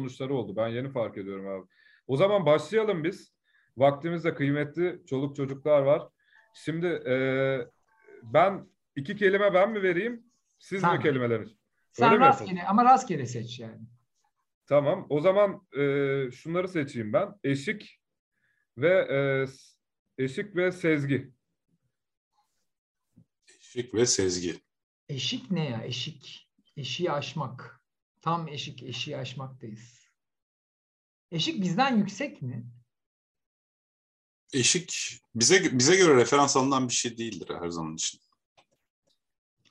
sonuçları oldu. Ben yeni fark ediyorum abi. O zaman başlayalım biz. Vaktimizde kıymetli çoluk çocuklar var. Şimdi e, ben iki kelime ben mi vereyim? Siz Sen. mi kelimeleri? Sen Öyle rastgele ama rastgele seç yani. Tamam. O zaman e, şunları seçeyim ben. Eşik ve e, eşik ve sezgi. Eşik ve sezgi. Eşik ne ya? Eşik. Eşiği aşmak. Tam eşik, eşiği aşmaktayız. Eşik bizden yüksek mi? Eşik bize bize göre referans alınan bir şey değildir her zaman için.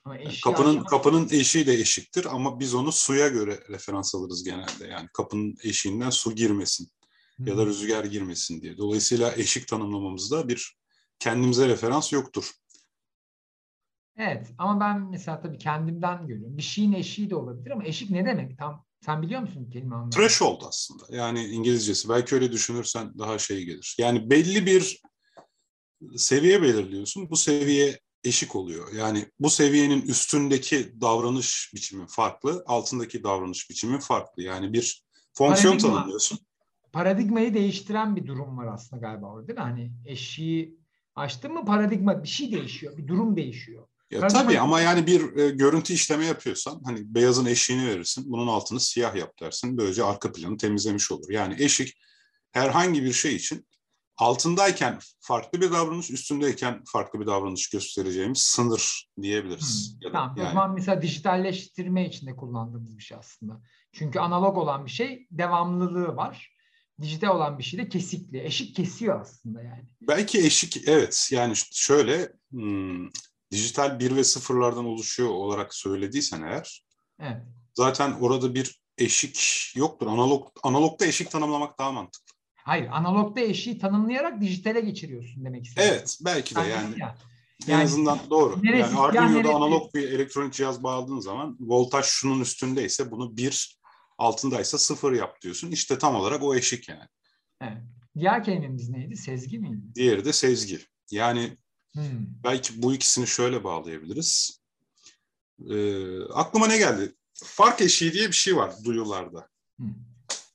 Ama eşiği Kapının aşmak- kapının eşiği de eşiktir ama biz onu suya göre referans alırız genelde. Yani kapının eşiğinden su girmesin ya da Hı. rüzgar girmesin diye. Dolayısıyla eşik tanımlamamızda bir kendimize referans yoktur. Evet ama ben mesela tabii kendimden görüyorum. Bir şeyin eşiği de olabilir ama eşik ne demek? Tam sen biliyor musun kelime anlamını? Threshold aslında. Yani İngilizcesi. Belki öyle düşünürsen daha şey gelir. Yani belli bir seviye belirliyorsun. Bu seviye eşik oluyor. Yani bu seviyenin üstündeki davranış biçimi farklı, altındaki davranış biçimi farklı. Yani bir fonksiyon Paradigma. tanımlıyorsun. Paradigmayı değiştiren bir durum var aslında galiba orada değil mi? Hani eşiği açtın mı paradigma bir şey değişiyor. Bir durum değişiyor. Ya Paradigma- tabii ama yani bir e, görüntü işleme yapıyorsan hani beyazın eşiğini verirsin. Bunun altını siyah yap dersin. Böylece arka planı temizlemiş olur. Yani eşik herhangi bir şey için altındayken farklı bir davranış, üstündeyken farklı bir davranış göstereceğimiz sınır diyebiliriz. Hmm, Ya da Tamam. O yani- zaman mesela dijitalleştirme içinde kullandığımız bir şey aslında. Çünkü analog olan bir şey devamlılığı var. Dijital olan bir şey de kesikli. Eşik kesiyor aslında yani. Belki eşik evet yani şöyle hmm, dijital bir ve sıfırlardan oluşuyor olarak söylediysen eğer Evet. zaten orada bir eşik yoktur. Analog analogda eşik tanımlamak daha mantıklı. Hayır, analogda eşiği tanımlayarak dijitale geçiriyorsun demek istiyorum. Evet belki de yani ya, en yani azından doğru. neresi yani Arduino'da neresi- analog bir elektronik cihaz bağladığın zaman voltaj şunun üstündeyse bunu bir altındaysa sıfır yap diyorsun. İşte tam olarak o eşik yani. evet. Diğer kelimemiz neydi? Sezgi miydi? Diğeri de sezgi. Yani Hmm. belki bu ikisini şöyle bağlayabiliriz. Ee, aklıma ne geldi? Fark eşiği diye bir şey var duyularda. Hmm.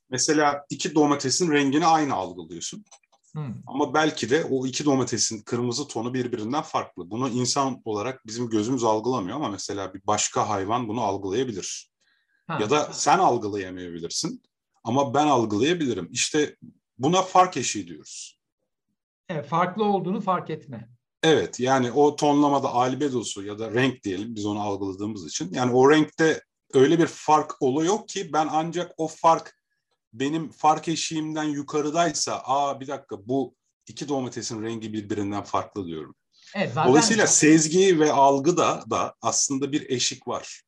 Mesela iki domatesin rengini aynı algılıyorsun. Hmm. Ama belki de o iki domatesin kırmızı tonu birbirinden farklı. Bunu insan olarak bizim gözümüz algılamıyor ama mesela bir başka hayvan bunu algılayabilir. Ha. Ya da sen algılayamayabilirsin ama ben algılayabilirim. İşte buna fark eşiği diyoruz. Evet, farklı olduğunu fark etme. Evet yani o tonlamada albedosu ya da renk diyelim biz onu algıladığımız için. Yani o renkte öyle bir fark oluyor ki ben ancak o fark benim fark eşiğimden yukarıdaysa aa bir dakika bu iki domatesin rengi birbirinden farklı diyorum. Evet, zaten Dolayısıyla sezgi ve algıda da aslında bir eşik var.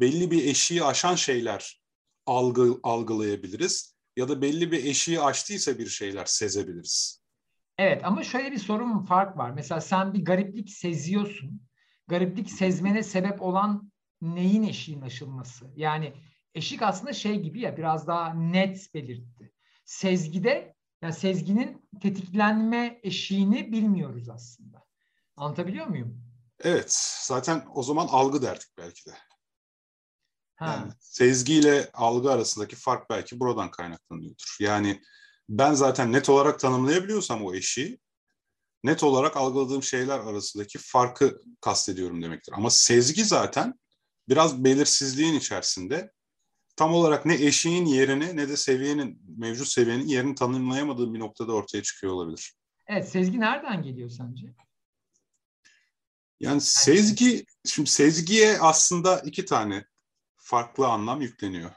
Belli bir eşiği aşan şeyler algı, algılayabiliriz ya da belli bir eşiği aştıysa bir şeyler sezebiliriz. Evet ama şöyle bir sorun fark var. Mesela sen bir gariplik seziyorsun. Gariplik sezmene sebep olan neyin eşiğin aşılması? Yani eşik aslında şey gibi ya biraz daha net belirtti. Sezgide yani sezginin tetiklenme eşiğini bilmiyoruz aslında. Anlatabiliyor muyum? Evet, zaten o zaman algı derdik belki de. Ha. Yani sezgiyle algı arasındaki fark belki buradan kaynaklanıyordur. Yani ben zaten net olarak tanımlayabiliyorsam o eşiği, net olarak algıladığım şeyler arasındaki farkı kastediyorum demektir. Ama sezgi zaten biraz belirsizliğin içerisinde tam olarak ne eşiğin yerini ne de seviyenin, mevcut seviyenin yerini tanımlayamadığım bir noktada ortaya çıkıyor olabilir. Evet sezgi nereden geliyor sence? Yani sezgi, şimdi sezgiye aslında iki tane farklı anlam yükleniyor.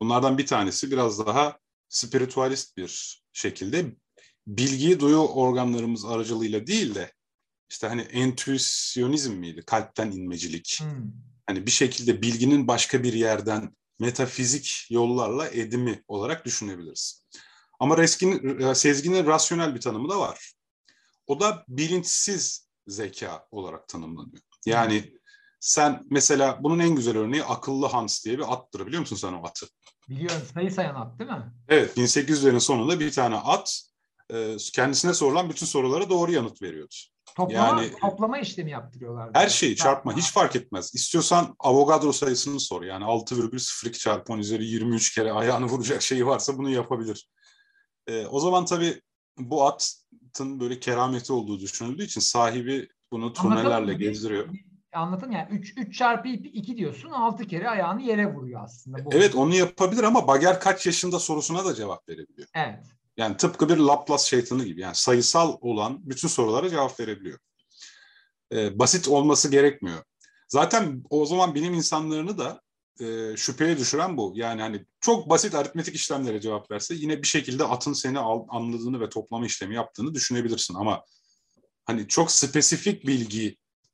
Bunlardan bir tanesi biraz daha spiritualist bir şekilde bilgiyi duyu organlarımız aracılığıyla değil de işte hani entüisyonizm miydi? Kalpten inmecilik. Hmm. Hani bir şekilde bilginin başka bir yerden metafizik yollarla edimi olarak düşünebiliriz. Ama reskin, sezginin rasyonel bir tanımı da var. O da bilinçsiz zeka olarak tanımlanıyor. Yani sen mesela bunun en güzel örneği akıllı Hans diye bir attır biliyor musun sen o atı? Biliyorum sayı sayan at değil mi? Evet 1800'lerin sonunda bir tane at e, kendisine sorulan bütün sorulara doğru yanıt veriyordu. Toplama, yani, toplama işlemi yaptırıyorlar. Her şeyi çarpma hiç fark etmez. İstiyorsan Avogadro sayısını sor. Yani 6,02 çarpı 10 üzeri 23 kere ayağını vuracak şeyi varsa bunu yapabilir. Ee, o zaman tabii bu atın böyle kerameti olduğu düşünüldüğü için sahibi bunu turnelerle gezdiriyor. Anladın yani 3, 3 çarpı 2 diyorsun 6 kere ayağını yere vuruyor aslında. Bu evet onu yapabilir ama Bager kaç yaşında sorusuna da cevap verebiliyor. Evet. Yani tıpkı bir Laplace şeytanı gibi. Yani sayısal olan bütün sorulara cevap verebiliyor. Ee, basit olması gerekmiyor. Zaten o zaman bilim insanlarını da e, şüpheye düşüren bu. Yani hani çok basit aritmetik işlemlere cevap verse yine bir şekilde atın seni al, anladığını ve toplama işlemi yaptığını düşünebilirsin. Ama hani çok spesifik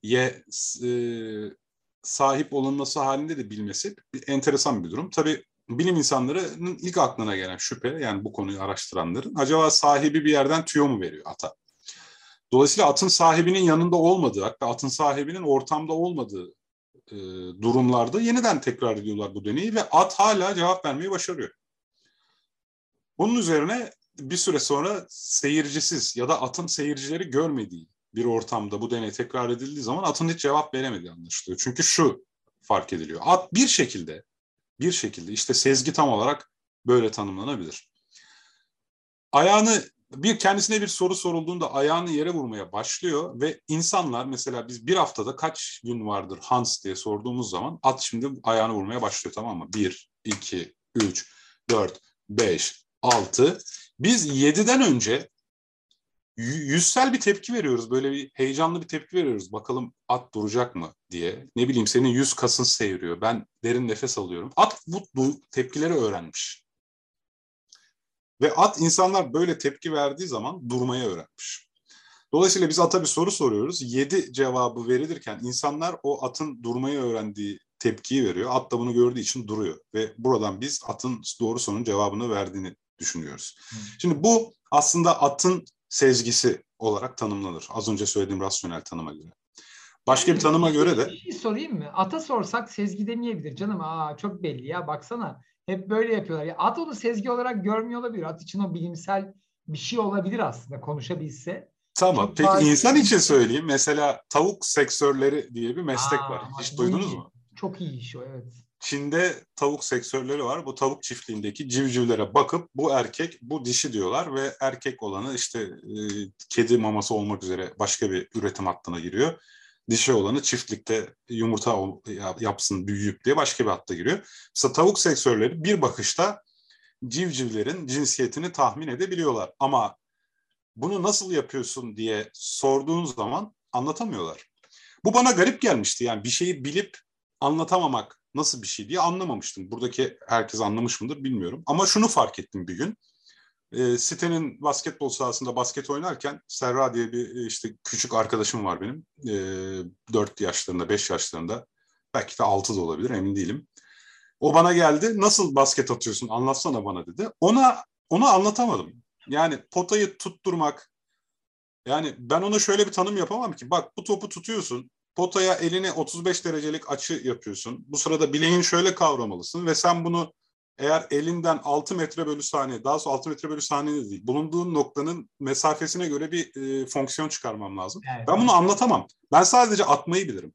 bilgiye e, sahip olunması halinde de bilmesi bir enteresan bir durum. Tabii bilim insanlarının ilk aklına gelen şüphe yani bu konuyu araştıranların acaba sahibi bir yerden tüyo mu veriyor ata? Dolayısıyla atın sahibinin yanında olmadığı hatta atın sahibinin ortamda olmadığı e, durumlarda yeniden tekrar ediyorlar bu deneyi ve at hala cevap vermeyi başarıyor. Bunun üzerine bir süre sonra seyircisiz ya da atın seyircileri görmediği bir ortamda bu deney tekrar edildiği zaman atın hiç cevap veremediği anlaşılıyor. Çünkü şu fark ediliyor. At bir şekilde bir şekilde işte sezgi tam olarak böyle tanımlanabilir. Ayağını bir kendisine bir soru sorulduğunda ayağını yere vurmaya başlıyor ve insanlar mesela biz bir haftada kaç gün vardır Hans diye sorduğumuz zaman at şimdi ayağını vurmaya başlıyor tamam mı? Bir, iki, üç, dört, beş, altı. Biz yediden önce yüzsel bir tepki veriyoruz. Böyle bir heyecanlı bir tepki veriyoruz. Bakalım at duracak mı diye. Ne bileyim senin yüz kasın seyiriyor. Ben derin nefes alıyorum. At bu tepkileri öğrenmiş. Ve at insanlar böyle tepki verdiği zaman durmaya öğrenmiş. Dolayısıyla biz ata bir soru soruyoruz. Yedi cevabı verilirken insanlar o atın durmayı öğrendiği tepkiyi veriyor. At da bunu gördüğü için duruyor. Ve buradan biz atın doğru sorunun cevabını verdiğini düşünüyoruz. Hı. Şimdi bu aslında atın sezgisi olarak tanımlanır. Az önce söylediğim rasyonel tanıma göre. Başka bir tanıma göre de... Bir şey sorayım mı? Ata sorsak sezgi demeyebilir canım. Aa çok belli ya baksana. Hep böyle yapıyorlar. Ya at onu sezgi olarak görmüyor olabilir. At için o bilimsel bir şey olabilir aslında konuşabilse. Tamam. Çok Peki insan için söyleyeyim. Mesela tavuk seksörleri diye bir meslek Aa, var. Hiç duydunuz iyi. mu? Çok iyi iş o evet. Çin'de tavuk sektörleri var. Bu tavuk çiftliğindeki civcivlere bakıp bu erkek, bu dişi diyorlar ve erkek olanı işte e, kedi maması olmak üzere başka bir üretim hattına giriyor. Dişi olanı çiftlikte yumurta yapsın, büyüyüp diye başka bir hatta giriyor. Mesela tavuk sektörleri bir bakışta civcivlerin cinsiyetini tahmin edebiliyorlar. Ama bunu nasıl yapıyorsun diye sorduğun zaman anlatamıyorlar. Bu bana garip gelmişti. Yani bir şeyi bilip anlatamamak nasıl bir şey diye anlamamıştım. Buradaki herkes anlamış mıdır bilmiyorum. Ama şunu fark ettim bir gün. E, sitenin basketbol sahasında basket oynarken Serra diye bir e, işte küçük arkadaşım var benim. E, 4 yaşlarında, 5 yaşlarında. Belki de 6 da olabilir emin değilim. O bana geldi. Nasıl basket atıyorsun? Anlatsana bana dedi. Ona onu anlatamadım. Yani potayı tutturmak yani ben ona şöyle bir tanım yapamam ki. Bak bu topu tutuyorsun potaya elini 35 derecelik açı yapıyorsun. Bu sırada bileğin şöyle kavramalısın ve sen bunu eğer elinden 6 metre bölü saniye, daha sonra 6 metre bölü saniye de değil, bulunduğun noktanın mesafesine göre bir e, fonksiyon çıkarmam lazım. Evet. Ben bunu anlatamam. Ben sadece atmayı bilirim.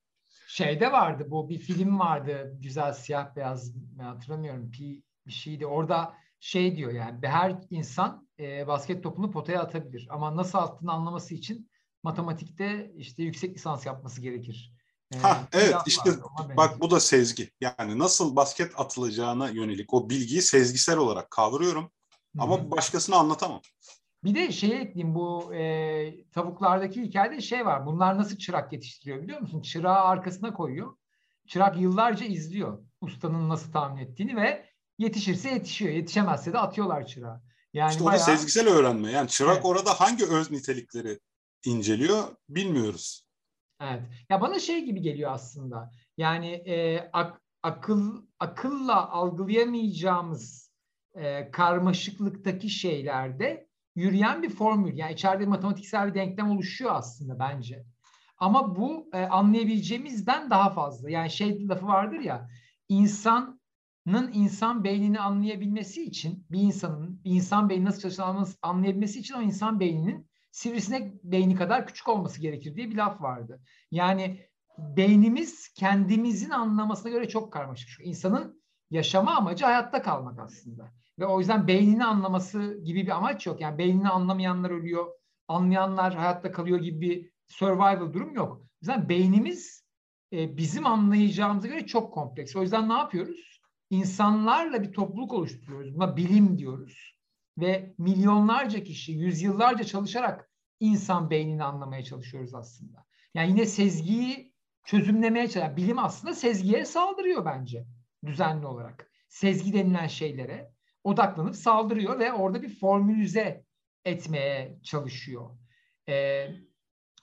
Şeyde vardı bu bir film vardı güzel siyah beyaz hatırlamıyorum bir, bir şeydi. Orada şey diyor yani her insan e, basket topunu potaya atabilir ama nasıl attığını anlaması için matematikte işte yüksek lisans yapması gerekir. Ee, ha, evet işte bak bu da sezgi. Yani nasıl basket atılacağına yönelik o bilgiyi sezgisel olarak kavruyorum Hı-hı. ama başkasına anlatamam. Bir de şey ekleyeyim bu e, tavuklardaki hikayede şey var. Bunlar nasıl çırak yetiştiriyor biliyor musun? Çırağı arkasına koyuyor. Çırak yıllarca izliyor ustanın nasıl tahmin ettiğini ve yetişirse yetişiyor. Yetişemezse de atıyorlar çırağı. Yani işte bayağı... o da sezgisel öğrenme. Yani çırak evet. orada hangi öz nitelikleri inceliyor bilmiyoruz. Evet. Ya bana şey gibi geliyor aslında. Yani e, ak, akıl akılla algılayamayacağımız e, karmaşıklıktaki şeylerde yürüyen bir formül. Yani içeride matematiksel bir denklem oluşuyor aslında bence. Ama bu e, anlayabileceğimizden daha fazla. Yani şey lafı vardır ya insanın insan beynini anlayabilmesi için bir insanın bir insan beyni nasıl çalıştığını anlayabilmesi için o insan beyninin sivrisinek beyni kadar küçük olması gerekir diye bir laf vardı. Yani beynimiz kendimizin anlamasına göre çok karmaşık. Şu insanın yaşama amacı hayatta kalmak aslında. Ve o yüzden beynini anlaması gibi bir amaç yok. Yani beynini anlamayanlar ölüyor, anlayanlar hayatta kalıyor gibi bir survival durum yok. O yüzden beynimiz e, bizim anlayacağımıza göre çok kompleks. O yüzden ne yapıyoruz? İnsanlarla bir topluluk oluşturuyoruz. Buna bilim diyoruz. Ve milyonlarca kişi yüzyıllarca çalışarak insan beynini anlamaya çalışıyoruz aslında. Yani yine sezgiyi çözümlemeye çalışıyor. Bilim aslında sezgiye saldırıyor bence düzenli olarak. Sezgi denilen şeylere odaklanıp saldırıyor ve orada bir formülize etmeye çalışıyor. Ee,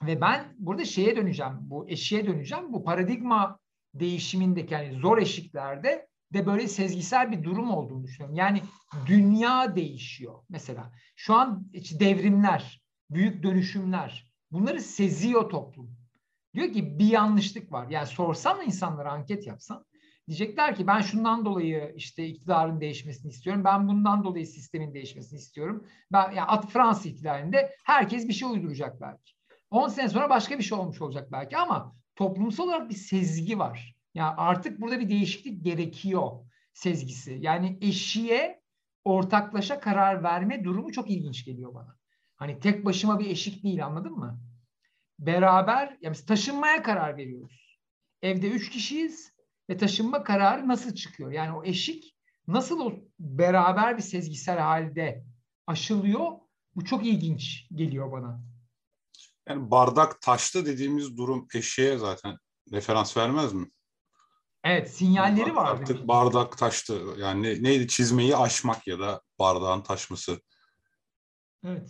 ve ben burada şeye döneceğim, bu eşiğe döneceğim. Bu paradigma değişimindeki yani zor eşiklerde de böyle sezgisel bir durum olduğunu düşünüyorum. Yani dünya değişiyor mesela. Şu an devrimler, büyük dönüşümler bunları seziyor toplum. Diyor ki bir yanlışlık var. Yani sorsan insanlara anket yapsan diyecekler ki ben şundan dolayı işte iktidarın değişmesini istiyorum. Ben bundan dolayı sistemin değişmesini istiyorum. Ben yani at Fransız ihtilalinde herkes bir şey uyduracak belki. 10 sene sonra başka bir şey olmuş olacak belki ama toplumsal olarak bir sezgi var. Yani artık burada bir değişiklik gerekiyor sezgisi. Yani eşiğe ortaklaşa karar verme durumu çok ilginç geliyor bana. Hani tek başıma bir eşik değil anladın mı? Beraber yani taşınmaya karar veriyoruz. Evde üç kişiyiz ve taşınma kararı nasıl çıkıyor? Yani o eşik nasıl o beraber bir sezgisel halde aşılıyor? Bu çok ilginç geliyor bana. Yani bardak taştı dediğimiz durum eşeğe zaten referans vermez mi? Evet sinyalleri var. Artık bardak taştı. Yani ne, neydi çizmeyi aşmak ya da bardağın taşması. Evet.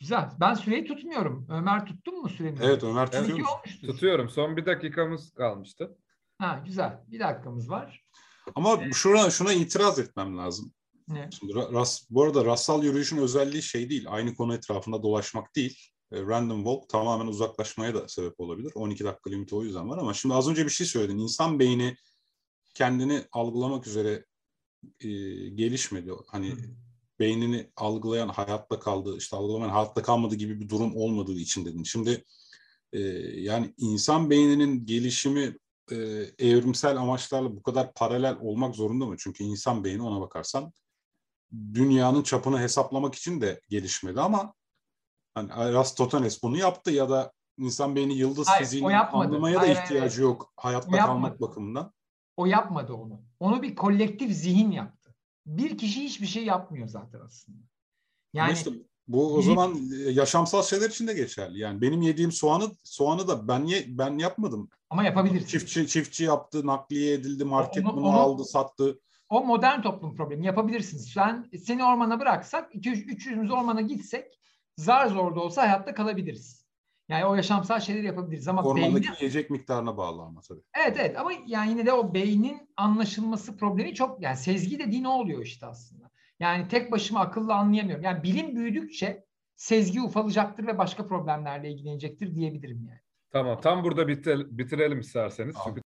Güzel. Ben süreyi tutmuyorum. Ömer tuttun mu süreni? Evet Ömer tutuyor evet, Tutuyorum. Son bir dakikamız kalmıştı. Ha güzel. Bir dakikamız var. Ama şuna, şuna itiraz etmem lazım. Ne? Şimdi ras, bu arada rastsal yürüyüşün özelliği şey değil. Aynı konu etrafında dolaşmak değil. E, random walk tamamen uzaklaşmaya da sebep olabilir. 12 dakika limiti o yüzden var ama şimdi az önce bir şey söyledin. İnsan beyni kendini algılamak üzere e, gelişmedi. Hani beynini algılayan hayatta kaldı, işte algılamayan hayatta kalmadı gibi bir durum olmadığı için dedin. Şimdi e, yani insan beyninin gelişimi e, evrimsel amaçlarla bu kadar paralel olmak zorunda mı? Çünkü insan beyni ona bakarsan dünyanın çapını hesaplamak için de gelişmedi ama hani Aristoteles bunu yaptı ya da insan beyni yıldız hayır, fiziğini anlamaya hayır, da ihtiyacı hayır. yok hayatta kalmak bakımından. O yapmadı onu. Onu bir kolektif zihin yaptı. Bir kişi hiçbir şey yapmıyor zaten aslında. Yani işte bu o zaman yaşamsal şeyler için de geçerli. Yani benim yediğim soğanı soğanı da ben ye, ben yapmadım. Ama yapabilirsin. Çiftçi çiftçi yaptı, nakliye edildi, market onu, bunu onu, aldı, sattı. O modern toplum problemi. Yapabilirsin. Sen seni ormana bıraksak, 200 300'ümüz ormana gitsek zar zor da olsa hayatta kalabiliriz. Yani o yaşamsal şeyleri yapabiliriz ama Ormandaki beyni... yiyecek miktarına bağlı ama tabii. Evet evet ama yani yine de o beynin anlaşılması problemi çok yani sezgi dediği ne oluyor işte aslında. Yani tek başıma akıllı anlayamıyorum. Yani bilim büyüdükçe sezgi ufalacaktır ve başka problemlerle ilgilenecektir diyebilirim yani. Tamam tam burada bitirelim isterseniz. Tamam. Çünkü